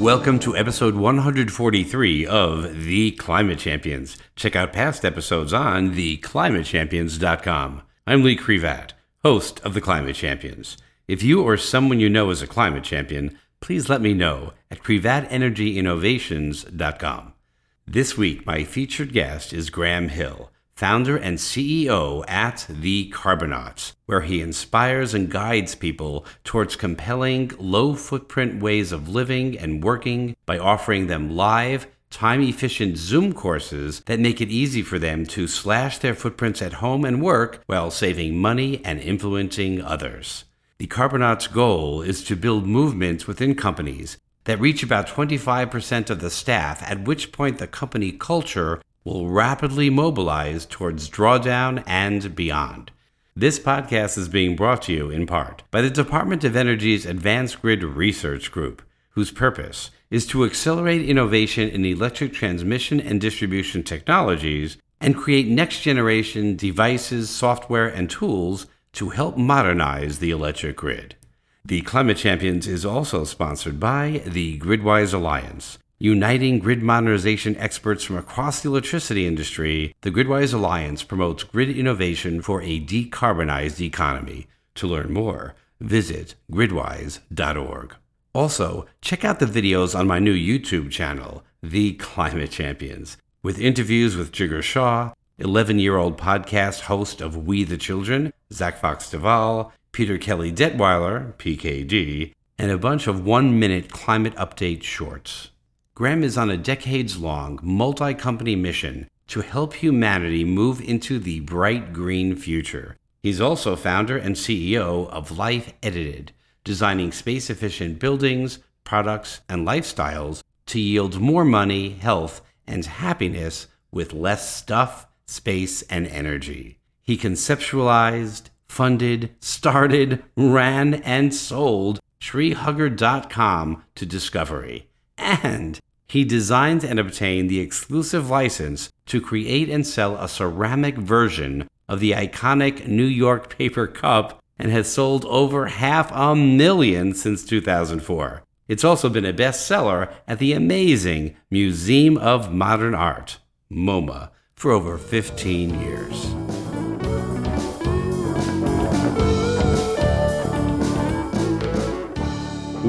Welcome to episode 143 of The Climate Champions. Check out past episodes on theclimatechampions.com. I'm Lee Krevat, host of The Climate Champions. If you or someone you know is a climate champion, please let me know at krevatenergyinnovations.com. This week, my featured guest is Graham Hill founder and CEO at The Carbonauts, where he inspires and guides people towards compelling, low footprint ways of living and working by offering them live, time efficient Zoom courses that make it easy for them to slash their footprints at home and work while saving money and influencing others. The Carbonauts' goal is to build movements within companies that reach about 25% of the staff, at which point the company culture will rapidly mobilize towards drawdown and beyond. This podcast is being brought to you in part by the Department of Energy's Advanced Grid Research Group, whose purpose is to accelerate innovation in electric transmission and distribution technologies and create next generation devices, software, and tools to help modernize the electric grid. The Climate Champions is also sponsored by the Gridwise Alliance Uniting grid modernization experts from across the electricity industry, the Gridwise Alliance promotes grid innovation for a decarbonized economy. To learn more, visit gridwise.org. Also, check out the videos on my new YouTube channel, The Climate Champions, with interviews with Jigar Shah, 11 year old podcast host of We the Children, Zach Fox Duvall, Peter Kelly Detwiler, PKD, and a bunch of one minute climate update shorts. Graham is on a decades long, multi company mission to help humanity move into the bright green future. He's also founder and CEO of Life Edited, designing space efficient buildings, products, and lifestyles to yield more money, health, and happiness with less stuff, space, and energy. He conceptualized, funded, started, ran, and sold treehugger.com to discovery. And he designed and obtained the exclusive license to create and sell a ceramic version of the iconic New York paper cup and has sold over half a million since 2004. It's also been a bestseller at the amazing Museum of Modern Art, MoMA, for over 15 years.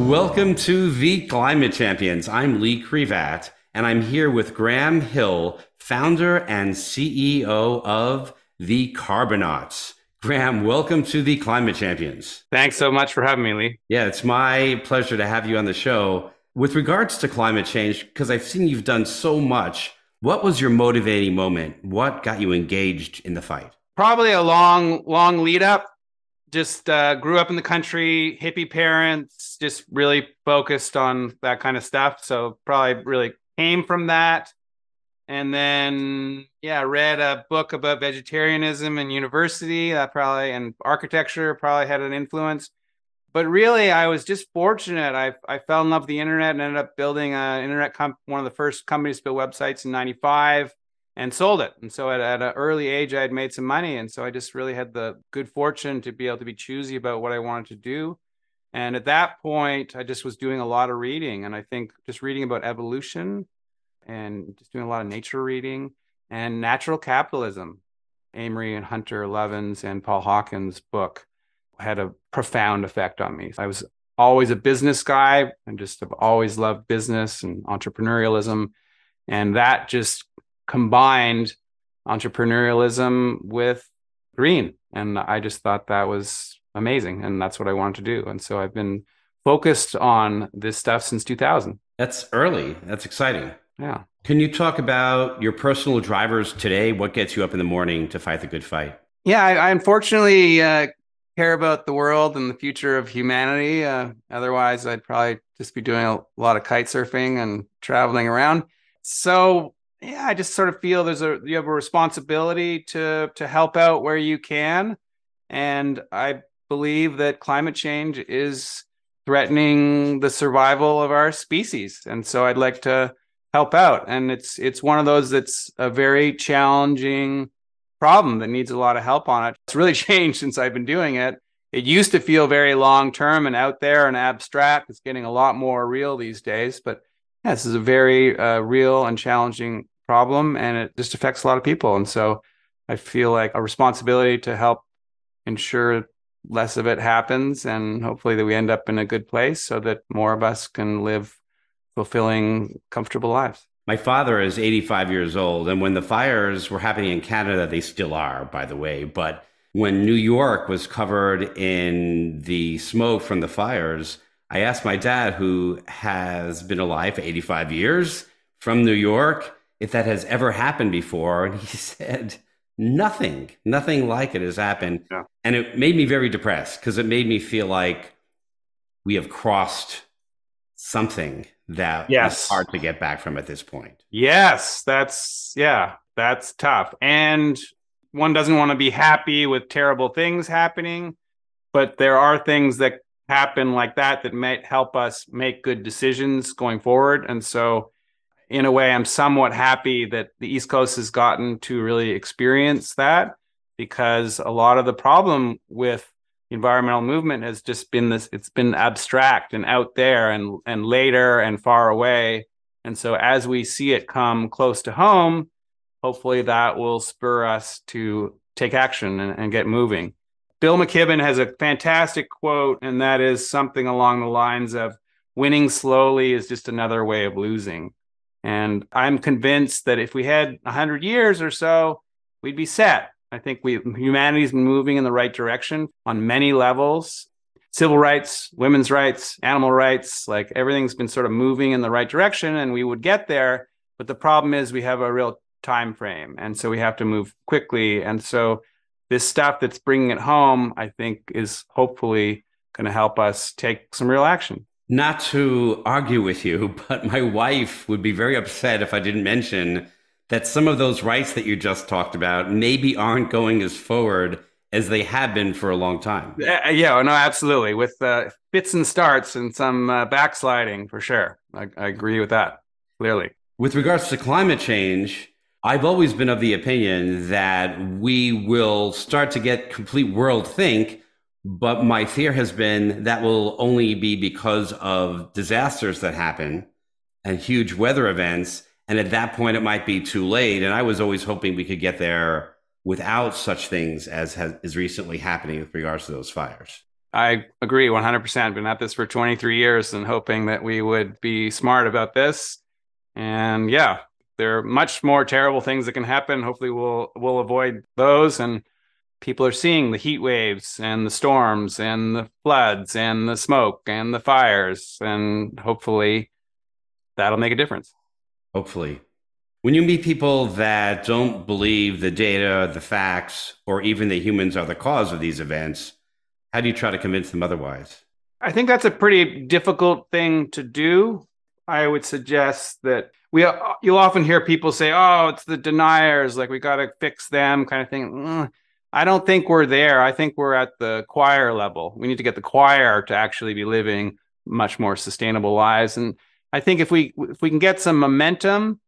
Welcome to the Climate Champions. I'm Lee Krevat, and I'm here with Graham Hill, founder and CEO of the Carbonauts. Graham, welcome to the Climate Champions. Thanks so much for having me, Lee. Yeah, it's my pleasure to have you on the show. With regards to climate change, because I've seen you've done so much, what was your motivating moment? What got you engaged in the fight? Probably a long, long lead up just uh, grew up in the country, hippie parents, just really focused on that kind of stuff. So probably really came from that. And then, yeah, read a book about vegetarianism in university. That probably and architecture probably had an influence. But really, I was just fortunate. I I fell in love with the internet and ended up building an internet comp- one of the first companies to build websites in '95 and sold it. And so at, at an early age, I had made some money. And so I just really had the good fortune to be able to be choosy about what I wanted to do. And at that point, I just was doing a lot of reading. And I think just reading about evolution and just doing a lot of nature reading and natural capitalism. Amory and Hunter Lovins and Paul Hawken's book had a profound effect on me. I was always a business guy and just have always loved business and entrepreneurialism. And that just combined entrepreneurialism with green. And I just thought that was amazing. And that's what I wanted to do. And so I've been focused on this stuff since 2000. That's early. That's exciting. Yeah. Can you talk about your personal drivers today? What gets you up in the morning to fight the good fight? Yeah, I, I unfortunately uh, care about the world and the future of humanity. Uh, otherwise, I'd probably just be doing a lot of kite surfing and traveling around. So yeah, I just sort of feel there's a you have a responsibility to to help out where you can, and I believe that climate change is threatening the survival of our species, and so I'd like to help out. And it's it's one of those that's a very challenging problem that needs a lot of help on it. It's really changed since I've been doing it, it used to feel very long term and out there and abstract. It's getting a lot more real these days. But yeah, this is a very uh, real and challenging problem, and it just affects a lot of people. And so I feel like a responsibility to help ensure less of it happens and hopefully that we end up in a good place so that more of us can live fulfilling, comfortable lives. My father is 85 years old. And when the fires were happening in Canada, they still are, by the way. But when New York was covered in the smoke from the fires, I asked my dad, who has been alive for 85 years from New York, if that has ever happened before. And he said, nothing, nothing like it has happened. Yeah. And it made me very depressed because it made me feel like we have crossed something that yes. is hard to get back from at this point. Yes, that's yeah, that's tough. And one doesn't want to be happy with terrible things happening, but there are things that happen like that that might help us make good decisions going forward. And so in a way, I'm somewhat happy that the East Coast has gotten to really experience that because a lot of the problem with environmental movement has just been this it's been abstract and out there and and later and far away. And so as we see it come close to home hopefully that will spur us to take action and, and get moving. Bill McKibben has a fantastic quote and that is something along the lines of winning slowly is just another way of losing and I'm convinced that if we had 100 years or so, we'd be set. I think we humanity's been moving in the right direction on many levels. Civil rights, women's rights, animal rights, like everything's been sort of moving in the right direction and we would get there, but the problem is we have a real time frame and so we have to move quickly and so this stuff that's bringing it home I think is hopefully going to help us take some real action not to argue with you, but my wife would be very upset if I didn't mention that some of those rights that you just talked about maybe aren't going as forward as they have been for a long time. Yeah, yeah no, absolutely. With uh, fits and starts and some uh, backsliding for sure. I, I agree with that clearly. With regards to climate change, I've always been of the opinion that we will start to get complete world think but my fear has been that will only be because of disasters that happen and huge weather events. And at that point, it might be too late. And I was always hoping we could get there without such things as has, is recently happening with regards to those fires. I agree 100%. Been at this for 23 years and hoping that we would be smart about this. And yeah, there are much more terrible things that can happen. Hopefully, we'll we'll avoid those. And people are seeing the heat waves and the storms and the floods and the smoke and the fires and hopefully that'll make a difference. Hopefully. When you meet people that don't believe the data the facts or even that humans are the cause of these events how do you try to convince them otherwise? I think that's a pretty difficult thing to do. I would suggest that we you'll often hear people say oh it's the deniers like we got to fix them kind of thing. Mm I don't think we're there. I think we're at the choir level. We need to get the choir to actually be living much more sustainable lives. And I think if we if we can get some momentum,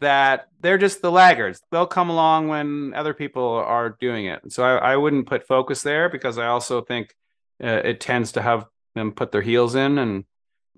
that they're just the laggards. They'll come along when other people are doing it. So I, I wouldn't put focus there because I also think uh, it tends to have them put their heels in. And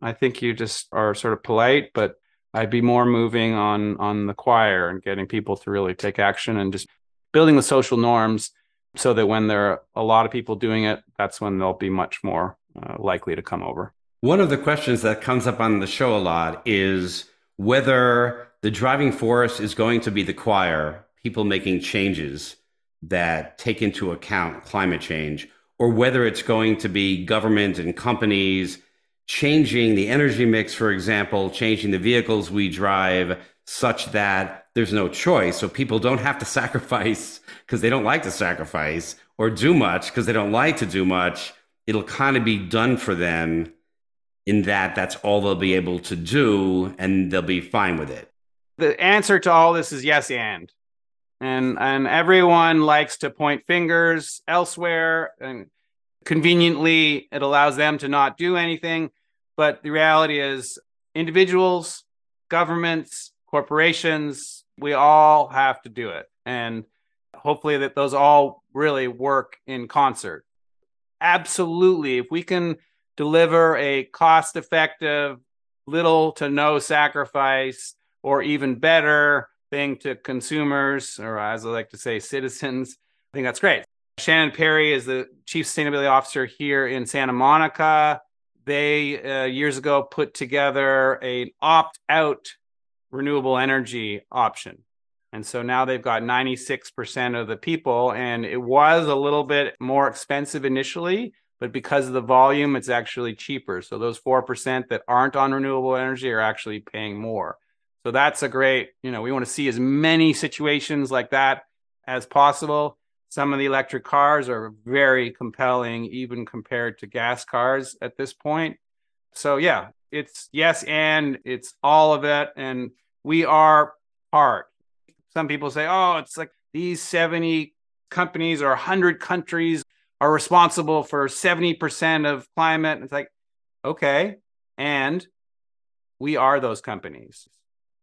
I think you just are sort of polite, but I'd be more moving on on the choir and getting people to really take action and just building the social norms so that when there are a lot of people doing it, that's when they'll be much more uh, likely to come over. One of the questions that comes up on the show a lot is whether the driving force is going to be the choir, people making changes that take into account climate change, or whether it's going to be government and companies changing the energy mix, for example, changing the vehicles we drive such that there's no choice. So people don't have to sacrifice because they don't like to sacrifice or do much because they don't like to do much. It'll kind of be done for them in that that's all they'll be able to do and they'll be fine with it. The answer to all this is yes and. And and everyone likes to point fingers elsewhere and conveniently it allows them to not do anything, but the reality is individuals, governments, corporations, we all have to do it. And hopefully that those all really work in concert. absolutely, if we can deliver a cost effective, little to no sacrifice, or even better thing to consumers, or as I like to say, citizens, I think that's great. Shannon Parry is the chief sustainability officer here in Santa Monica. They uh, years ago put together an opt out renewable energy option. And so now they've got 96% of the people. And it was a little bit more expensive initially, but because of the volume, it's actually cheaper. So those 4% that aren't on renewable energy are actually paying more. So that's a great, you know, we want to see as many situations like that as possible. Some of the electric cars are very compelling, even compared to gas cars at this point. So, yeah, it's yes, and it's all of it. And we are part. Some people say, oh, it's like these 70 companies or 100 countries are responsible for 70% of climate. It's like, okay. And we are those companies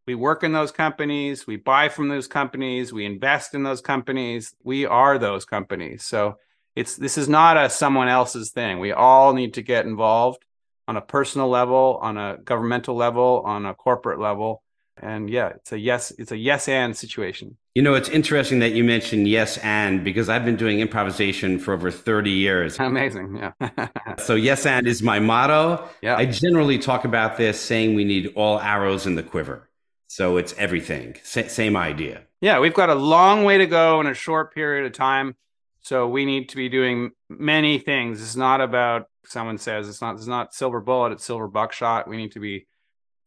we work in those companies, we buy from those companies, we invest in those companies. We are those companies. So it's this is not a someone else's thing. We all need to get involved on a personal level, on a governmental level, on a corporate level. And yeah, it's a yes, it's a yes and situation. You know, it's interesting that you mentioned yes and because I've been doing improvisation for over 30 years. Amazing. Yeah. so yes and is my motto. Yeah. I generally talk about this saying we need all arrows in the quiver. So it's everything. S- same idea. Yeah, we've got a long way to go in a short period of time. So we need to be doing many things. It's not about someone says it's not it's not silver bullet, it's silver buckshot. We need to be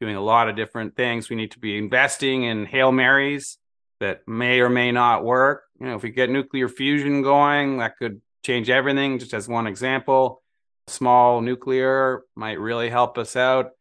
doing a lot of different things. We need to be investing in Hail Marys that may or may not work. You know, if we get nuclear fusion going, that could change everything, just as one example. Small nuclear might really help us out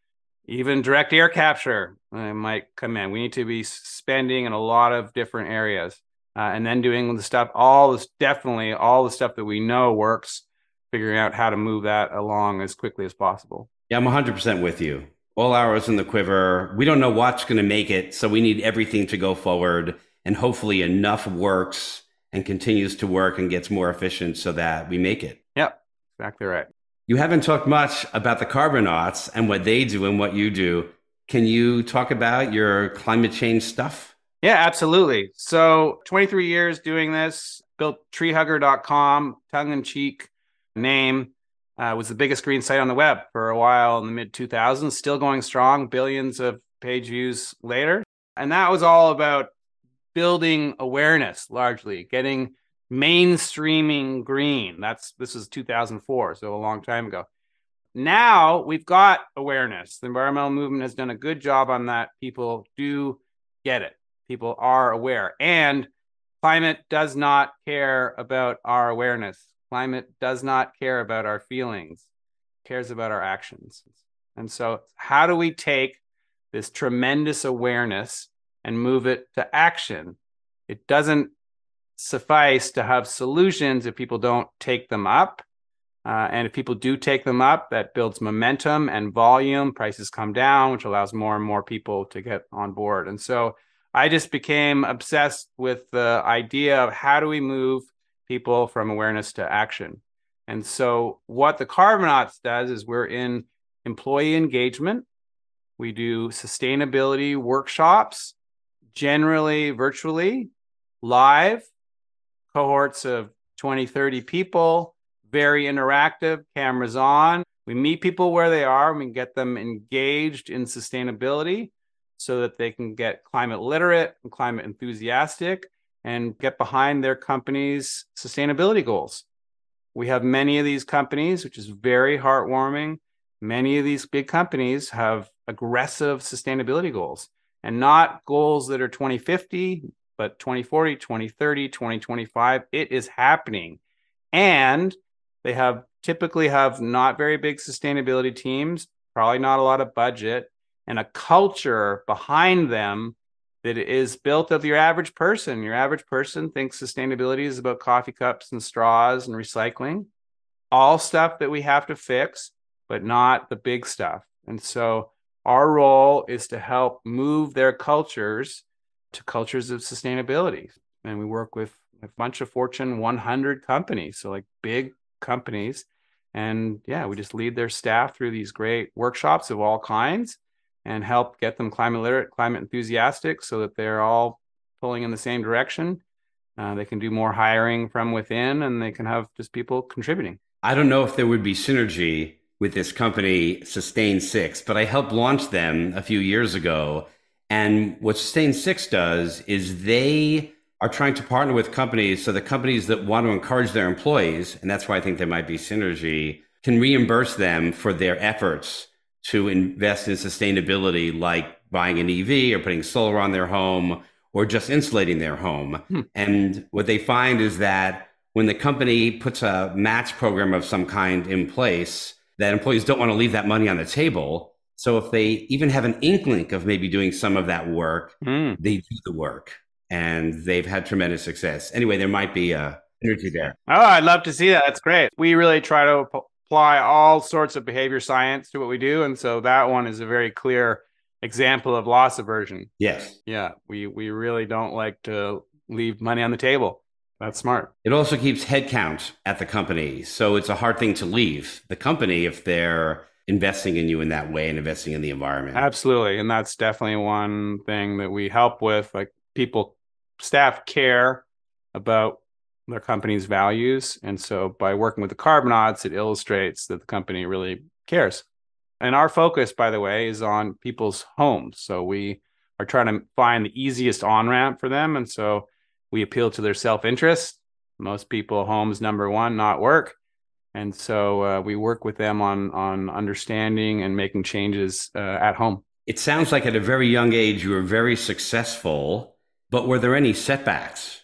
even direct air capture uh, might come in. We need to be spending in a lot of different areas uh, and then doing the stuff, all this, definitely all the stuff that we know works, figuring out how to move that along as quickly as possible. Yeah, I'm 100% with you. All arrows in the quiver. We don't know what's going to make it. So we need everything to go forward. And hopefully enough works and continues to work and gets more efficient so that we make it. Yep, exactly right. You haven't talked much about the Carbonauts and what they do and what you do. Can you talk about your climate change stuff? Yeah, absolutely. So, 23 years doing this, built treehugger.com, tongue in cheek name. Uh, was the biggest green site on the web for a while in the mid 2000s, still going strong, billions of page views later. And that was all about building awareness largely, getting mainstreaming green. That's this is 2004, so a long time ago. Now we've got awareness. The environmental movement has done a good job on that. People do get it. People are aware. And climate does not care about our awareness. Climate does not care about our feelings. Cares about our actions. And so how do we take this tremendous awareness and move it to action? It doesn't suffice to have solutions if people don't take them up. Uh, and if people do take them up, that builds momentum and volume. Prices come down, which allows more and more people to get on board. And so I just became obsessed with the idea of how do we move people from awareness to action. And so what the Carbonauts does is we're in employee engagement. We do sustainability workshops, generally virtually, live cohorts of 20, 30 people, very interactive, cameras on. We meet people where they are, and we get them engaged in sustainability so that they can get climate literate and climate enthusiastic and get behind their company's sustainability goals. We have many of these companies, which is very heartwarming. Many of these big companies have aggressive sustainability goals and not goals that are 2050, but 2040, 2030, 2025, it is happening. And they have typically have not very big sustainability teams, probably not a lot of budget, and a culture behind them that is built of your average person. Your average person thinks sustainability is about coffee cups and straws and recycling, all stuff that we have to fix, but not the big stuff. And so our role is to help move their cultures to cultures of sustainability. And we work with a bunch of Fortune 100 companies, so like big companies, And yeah, we just lead their staff through these great workshops of all kinds and help get them climate literate, climate enthusiastic so that they're all pulling in the same direction. Uh, they can do more hiring from within and they can have just people contributing. I don't know if there would be synergy with this company, Sustain Six, but I helped launch them a few years ago. And what Sustain Six does is they are trying to partner with companies so the companies that want to encourage their employees, and that's why I think there might be synergy, can reimburse them for their efforts to invest in sustainability, like buying an EV or putting solar on their home or just insulating their home. Hmm. And what they find is that when the company puts a match program of some kind in place, that employees don't want to leave that money on the table. So if they even have an inkling of maybe doing some of that work, mm. they do the work and they've had tremendous success. Anyway, there might be a energy there. Oh, I'd love to see that. That's great. We really try to apply all sorts of behavior science to what we do. And so that one is a very clear example of loss aversion. Yes. Yeah. We we really don't like to leave money on the table. That's smart. It also keeps headcount at the company. So it's a hard thing to leave the company if they're investing in you in that way and investing in the environment. Absolutely. And that's definitely one thing that we help with. Like people, staff care about their company's values. And so by working with the Carbonauts, it illustrates that the company really cares. And our focus, by the way, is on people's homes. So we are trying to find the easiest on ramp for them. And so we appeal to their self interest. Most people, homes number one, not work. And so uh, we work with them on on understanding and making changes uh, at home. It sounds like at a very young age you were very successful, but were there any setbacks?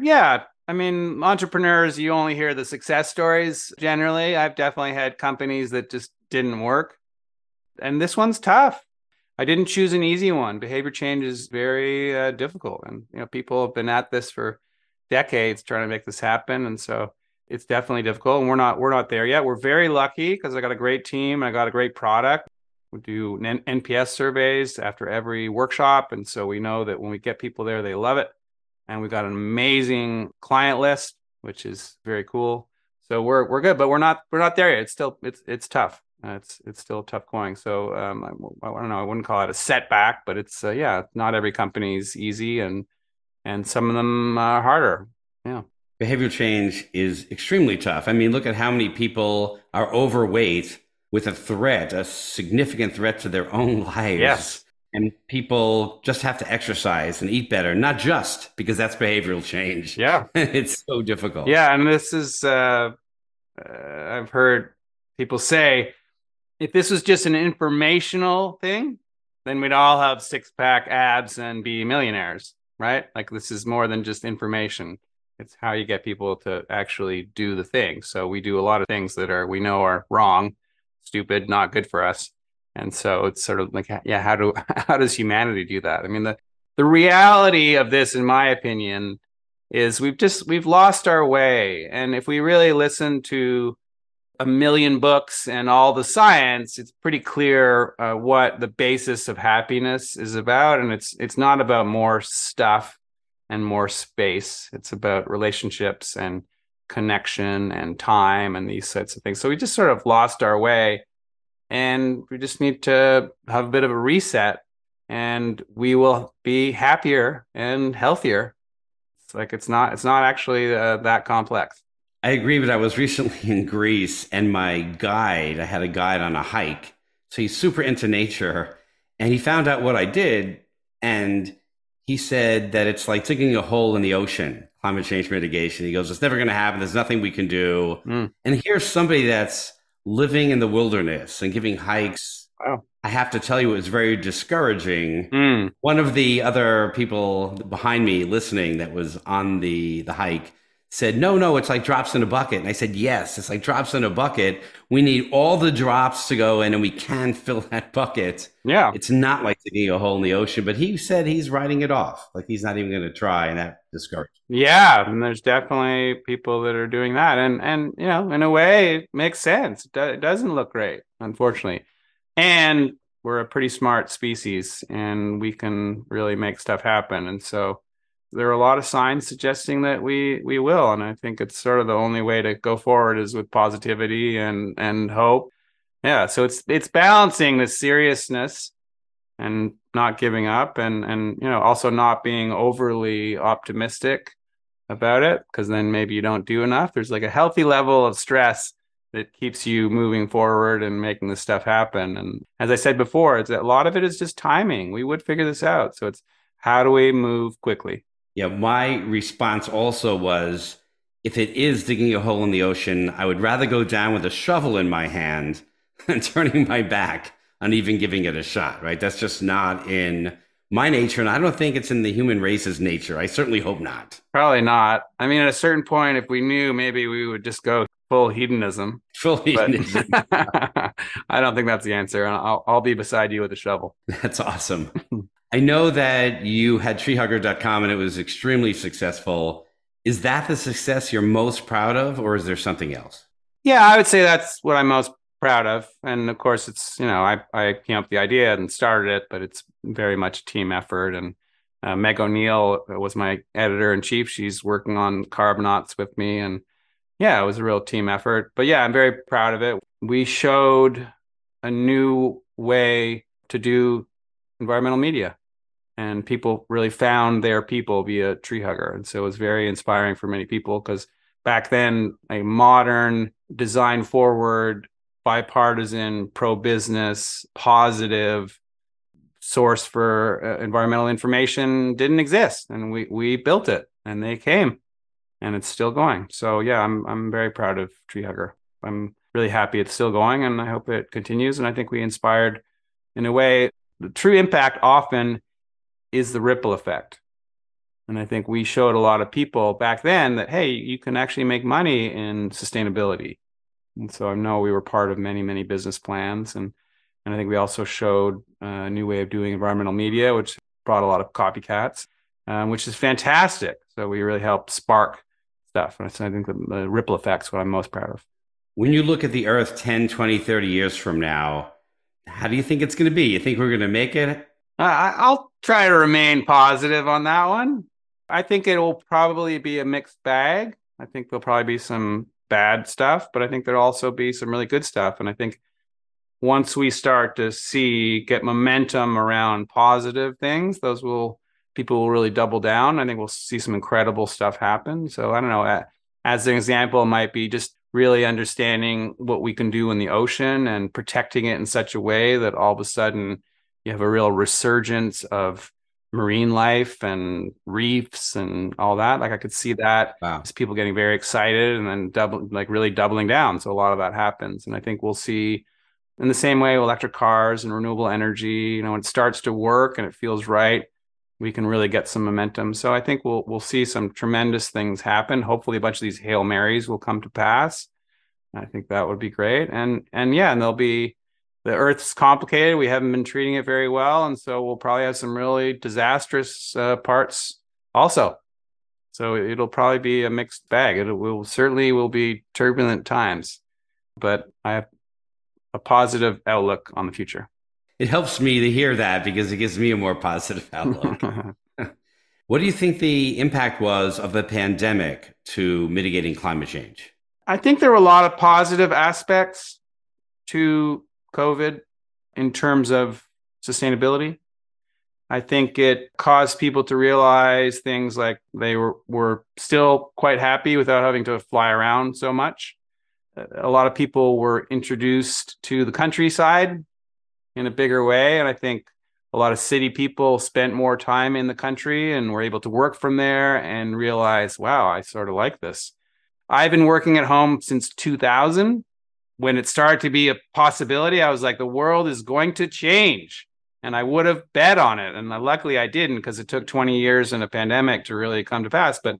Yeah, I mean, entrepreneurs, you only hear the success stories generally. I've definitely had companies that just didn't work. And this one's tough. I didn't choose an easy one. Behavior change is very uh, difficult, and you know people have been at this for decades trying to make this happen, and so it's definitely difficult. And we're not we're not there yet. We're very lucky because I got a great team I got a great product. We do N- NPS surveys after every workshop, and so we know that when we get people there, they love it. And we've got an amazing client list, which is very cool. So we're we're good, but we're not we're not there yet. It's still it's it's tough. Uh, it's it's still tough going. So um, I, I, don't know. I wouldn't call it a setback, but it's uh, yeah. Not every company is easy, and and some of them are harder. Yeah. Behavior change is extremely tough. I mean, look at how many people are overweight with a threat, a significant threat to their own lives. Yes. And people just have to exercise and eat better, not just because that's behavioral change. Yeah. it's so difficult. Yeah. And this is, uh, uh, I've heard people say, if this was just an informational thing, then we'd all have six pack abs and be millionaires, right? Like this is more than just information. It's how you get people to actually do the thing. So we do a lot of things that are we know are wrong, stupid, not good for us. And so it's sort of like yeah, how do how does humanity do that? I mean the the reality of this in my opinion is we've just we've lost our way and if we really listen to a million books and all the science, it's pretty clear uh, what the basis of happiness is about, and it's it's not about more stuff and more space. It's about relationships and connection and time and these sorts of things. So we just sort of lost our way, and we just need to have a bit of a reset, and we will be happier and healthier. It's like it's not it's not actually uh, that complex. I agree, but I was recently in Greece and my guide, I had a guide on a hike. So he's super into nature and he found out what I did. And he said that it's like digging a hole in the ocean, climate change mitigation. He goes, It's never going to happen. There's nothing we can do. Mm. And here's somebody that's living in the wilderness and giving hikes. Wow. I have to tell you, it was very discouraging. Mm. One of the other people behind me listening that was on the, the hike said, no, no, it's like drops in a bucket. And I said, yes, it's like drops in a bucket. We need all the drops to go in and we can fill that bucket. Yeah. It's not like digging a hole in the ocean, but he said he's writing it off. Like he's not even going to try. And that discouraged. Yeah. And there's definitely people that are doing that. And, and, you know, in a way, it makes sense. It doesn't look great, unfortunately. And we're a pretty smart species and we can really make stuff happen. And so, there are a lot of signs suggesting that we we will, and I think it's sort of the only way to go forward is with positivity and and hope. Yeah, so it's it's balancing the seriousness and not giving up, and and you know also not being overly optimistic about it because then maybe you don't do enough. There's like a healthy level of stress that keeps you moving forward and making this stuff happen. And as I said before, it's a lot of it is just timing. We would figure this out. So it's how do we move quickly? Yeah, my response also was if it is digging a hole in the ocean, I would rather go down with a shovel in my hand than turning my back on even giving it a shot, right? That's just not in my nature, and I don't think it's in the human race's nature. I certainly hope not. Probably not. I mean, at a certain point, if we knew, maybe we would just go full hedonism. Full hedonism. I don't think that's the answer. I'll, I'll be beside you with a shovel. That's awesome. I know that you had treehugger.com and it was extremely successful. Is that the success you're most proud of, or is there something else? Yeah, I would say that's what I'm most proud of. And of course, it's, you know, I, I came up with the idea and started it, but it's very much a team effort. And uh, Meg O'Neill was my editor in chief. She's working on Carbonauts with me. And yeah, it was a real team effort. But yeah, I'm very proud of it. We showed a new way to do environmental media, and people really found their people via Tree Hugger. And so it was very inspiring for many people because back then, a modern, design forward, bipartisan, pro business, positive source for uh, environmental information didn't exist. And we, we built it and they came and it's still going. So yeah, I'm I'm very proud of Tree Hugger. I'm really happy it's still going, and I hope it continues. And I think we inspired, in a way, the true impact often is the ripple effect. And I think we showed a lot of people back then that hey, you can actually make money in sustainability. And so I know we were part of many many business plans, and and I think we also showed a new way of doing environmental media, which brought a lot of copycats, um, which is fantastic. So we really helped spark stuff. And I think the, the ripple effect's what I'm most proud of. When you look at the Earth 10, 20, 30 years from now, how do you think it's going to be? You think we're going to make it? Uh, I'll try to remain positive on that one. I think it will probably be a mixed bag. I think there'll probably be some bad stuff, but I think there'll also be some really good stuff. And I think once we start to see get momentum around positive things, those will people will really double down. I think we'll see some incredible stuff happen. So I don't know. As an example, it might be just really understanding what we can do in the ocean and protecting it in such a way that all of a sudden you have a real resurgence of marine life and reefs and all that. Like I could see that wow. as people getting very excited and then double, like really doubling down. So a lot of that happens, and I think we'll see in the same way electric cars and renewable energy. You know, when it starts to work and it feels right, we can really get some momentum. So I think we'll we'll see some tremendous things happen. Hopefully, a bunch of these hail marys will come to pass. I think that would be great. And and yeah, and there'll be the Earth's complicated. We haven't been treating it very well, and so we'll probably have some really disastrous uh, parts also. So it'll probably be a mixed bag. It will certainly will be turbulent times, but I have a positive outlook on the future it helps me to hear that because it gives me a more positive outlook. what do you think the impact was of the pandemic to mitigating climate change? I think there were a lot of positive aspects to COVID in terms of sustainability. I think it caused people to realize things like they were, were still quite happy without having to fly around so much. A lot of people were introduced to the countryside in a bigger way. And I think a lot of city people spent more time in the country and were able to work from there and realize, wow, I sort of like this. I've been working at home since 2000. When it started to be a possibility, I was like, the world is going to change. And I would have bet on it. And luckily I didn't because it took 20 years and a pandemic to really come to pass. But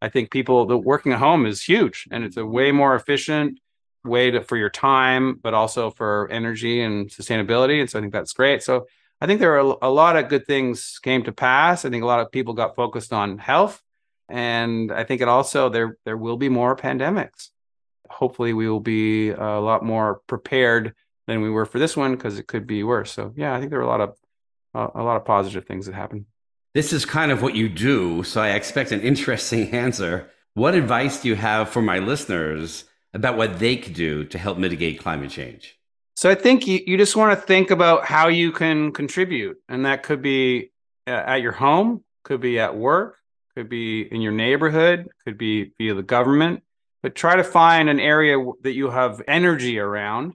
I think people, the working at home is huge and it's a way more efficient way to, for your time, but also for energy and sustainability. And so I think that's great. So I think there are a, a lot of good things came to pass. I think a lot of people got focused on health, and I think it also there there will be more pandemics. Hopefully, we will be a lot more prepared than we were for this one because it could be worse. So yeah, I think there are a lot of a lot of positive things that happen. This is kind of what you do, so I expect an interesting answer. What advice do you have for my listeners about what they could do to help mitigate climate change? So I think you, you just want to think about how you can contribute. And that could be uh, at your home, could be at work, could be in your neighborhood, could be via the government. But try to find an area that you have energy around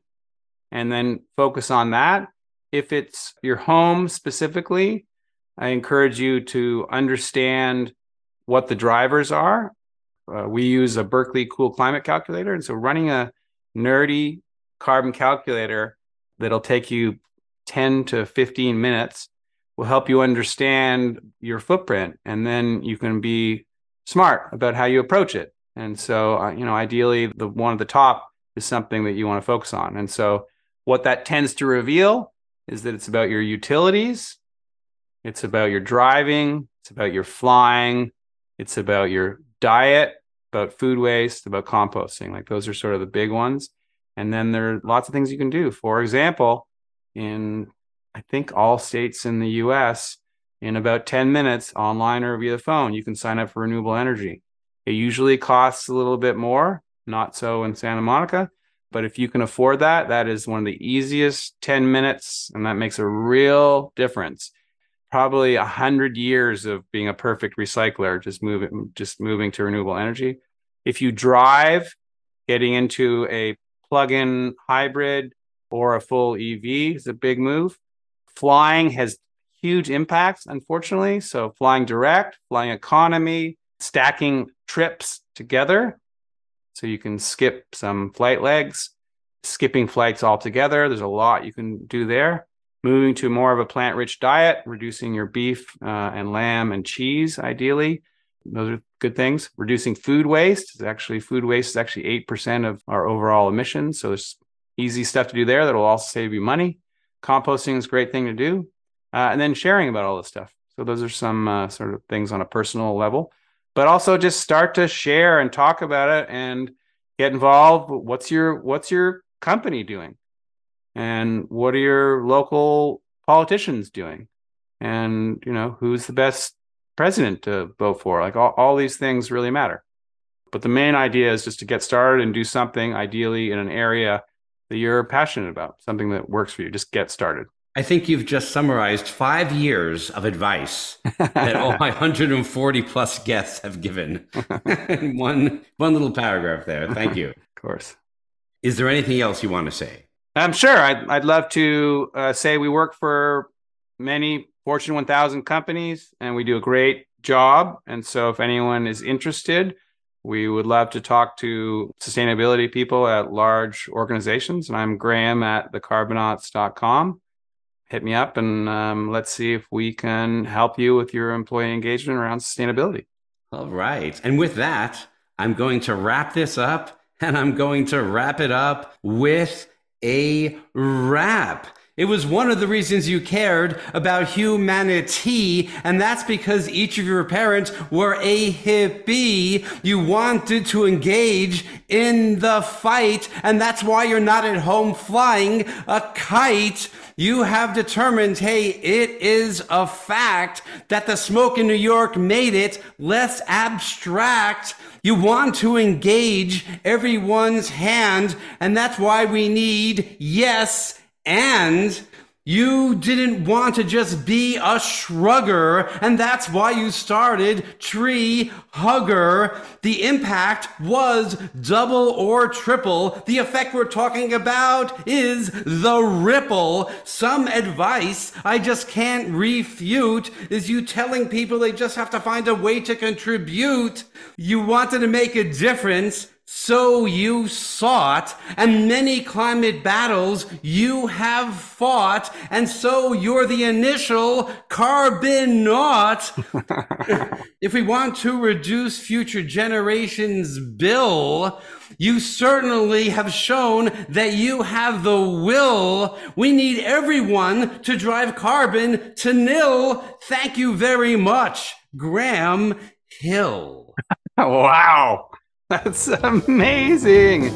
and then focus on that. If it's your home specifically, I encourage you to understand what the drivers are. Uh, we use a Berkeley Cool Climate Calculator. And so running a nerdy carbon calculator that'll take you 10 to 15 minutes will help you understand your footprint and then you can be smart about how you approach it and so uh, you know ideally the one at the top is something that you want to focus on and so what that tends to reveal is that it's about your utilities it's about your driving it's about your flying it's about your diet about food waste about composting like those are sort of the big ones and then there are lots of things you can do. For example, in I think all states in the US, in about 10 minutes online or via the phone, you can sign up for renewable energy. It usually costs a little bit more, not so in Santa Monica. But if you can afford that, that is one of the easiest 10 minutes, and that makes a real difference. Probably a hundred years of being a perfect recycler, just moving, just moving to renewable energy. If you drive, getting into a plug-in hybrid or a full EV is a big move. Flying has huge impacts, unfortunately. So flying direct, flying economy, stacking trips together. So you can skip some flight legs, skipping flights altogether. There's a lot you can do there. Moving to more of a plant rich diet, reducing your beef uh, and lamb and cheese, ideally. Those are good things. Reducing food waste is actually food waste is actually eight percent of our overall emissions. So there's easy stuff to do there that will also save you money. Composting is a great thing to do, uh, and then sharing about all this stuff. So those are some uh, sort of things on a personal level, but also just start to share and talk about it and get involved. What's your what's your company doing, and what are your local politicians doing, and you know who's the best president to vote for. Like all, all these things really matter. But the main idea is just to get started and do something, ideally in an area that you're passionate about, something that works for you. Just get started. I think you've just summarized five years of advice that all my 140 plus guests have given in one, one little paragraph there. Thank you. of course. Is there anything else you want to say? I'm sure. I'd, I'd love to uh, say we work for many Fortune 1000 companies, and we do a great job. And so, if anyone is interested, we would love to talk to sustainability people at large organizations. And I'm Graham at thecarbonauts.com. Hit me up and um, let's see if we can help you with your employee engagement around sustainability. All right. And with that, I'm going to wrap this up and I'm going to wrap it up with a wrap. It was one of the reasons you cared about humanity, and that's because each of your parents were a hippie. You wanted to engage in the fight, and that's why you're not at home flying a kite. You have determined, hey, it is a fact that the smoke in New York made it less abstract. You want to engage everyone's hand, and that's why we need yes and you didn't want to just be a shrugger, and that's why you started Tree Hugger. The impact was double or triple. The effect we're talking about is the ripple. Some advice I just can't refute is you telling people they just have to find a way to contribute. You wanted to make a difference so you sought, and many climate battles you have fought, and so you're the initial Carbonaut. if we want to reduce future generations' bill, you certainly have shown that you have the will. We need everyone to drive carbon to nil. Thank you very much, Graham Hill. wow. That's amazing.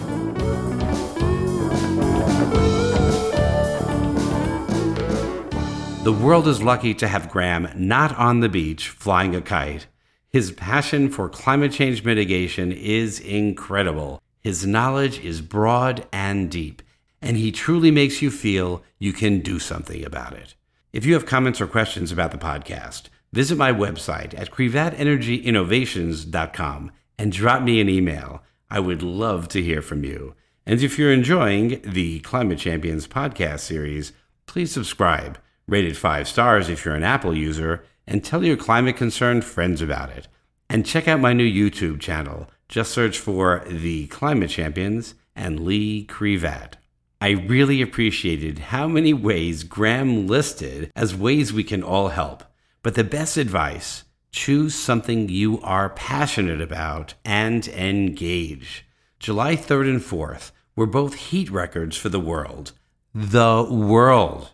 The world is lucky to have Graham not on the beach flying a kite. His passion for climate change mitigation is incredible. His knowledge is broad and deep, and he truly makes you feel you can do something about it. If you have comments or questions about the podcast, visit my website at krevatenergyinnovations.com and drop me an email. I would love to hear from you. And if you're enjoying the Climate Champions podcast series, please subscribe, rate it five stars if you're an Apple user, and tell your climate concerned friends about it. And check out my new YouTube channel. Just search for The Climate Champions and Lee Krevat. I really appreciated how many ways Graham listed as ways we can all help. But the best advice choose something you are passionate about and engage. July 3rd and 4th were both heat records for the world. The world.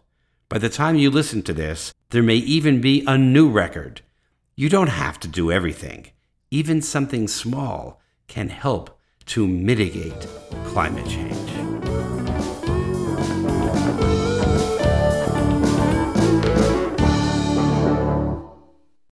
By the time you listen to this, there may even be a new record. You don't have to do everything. Even something small can help to mitigate climate change.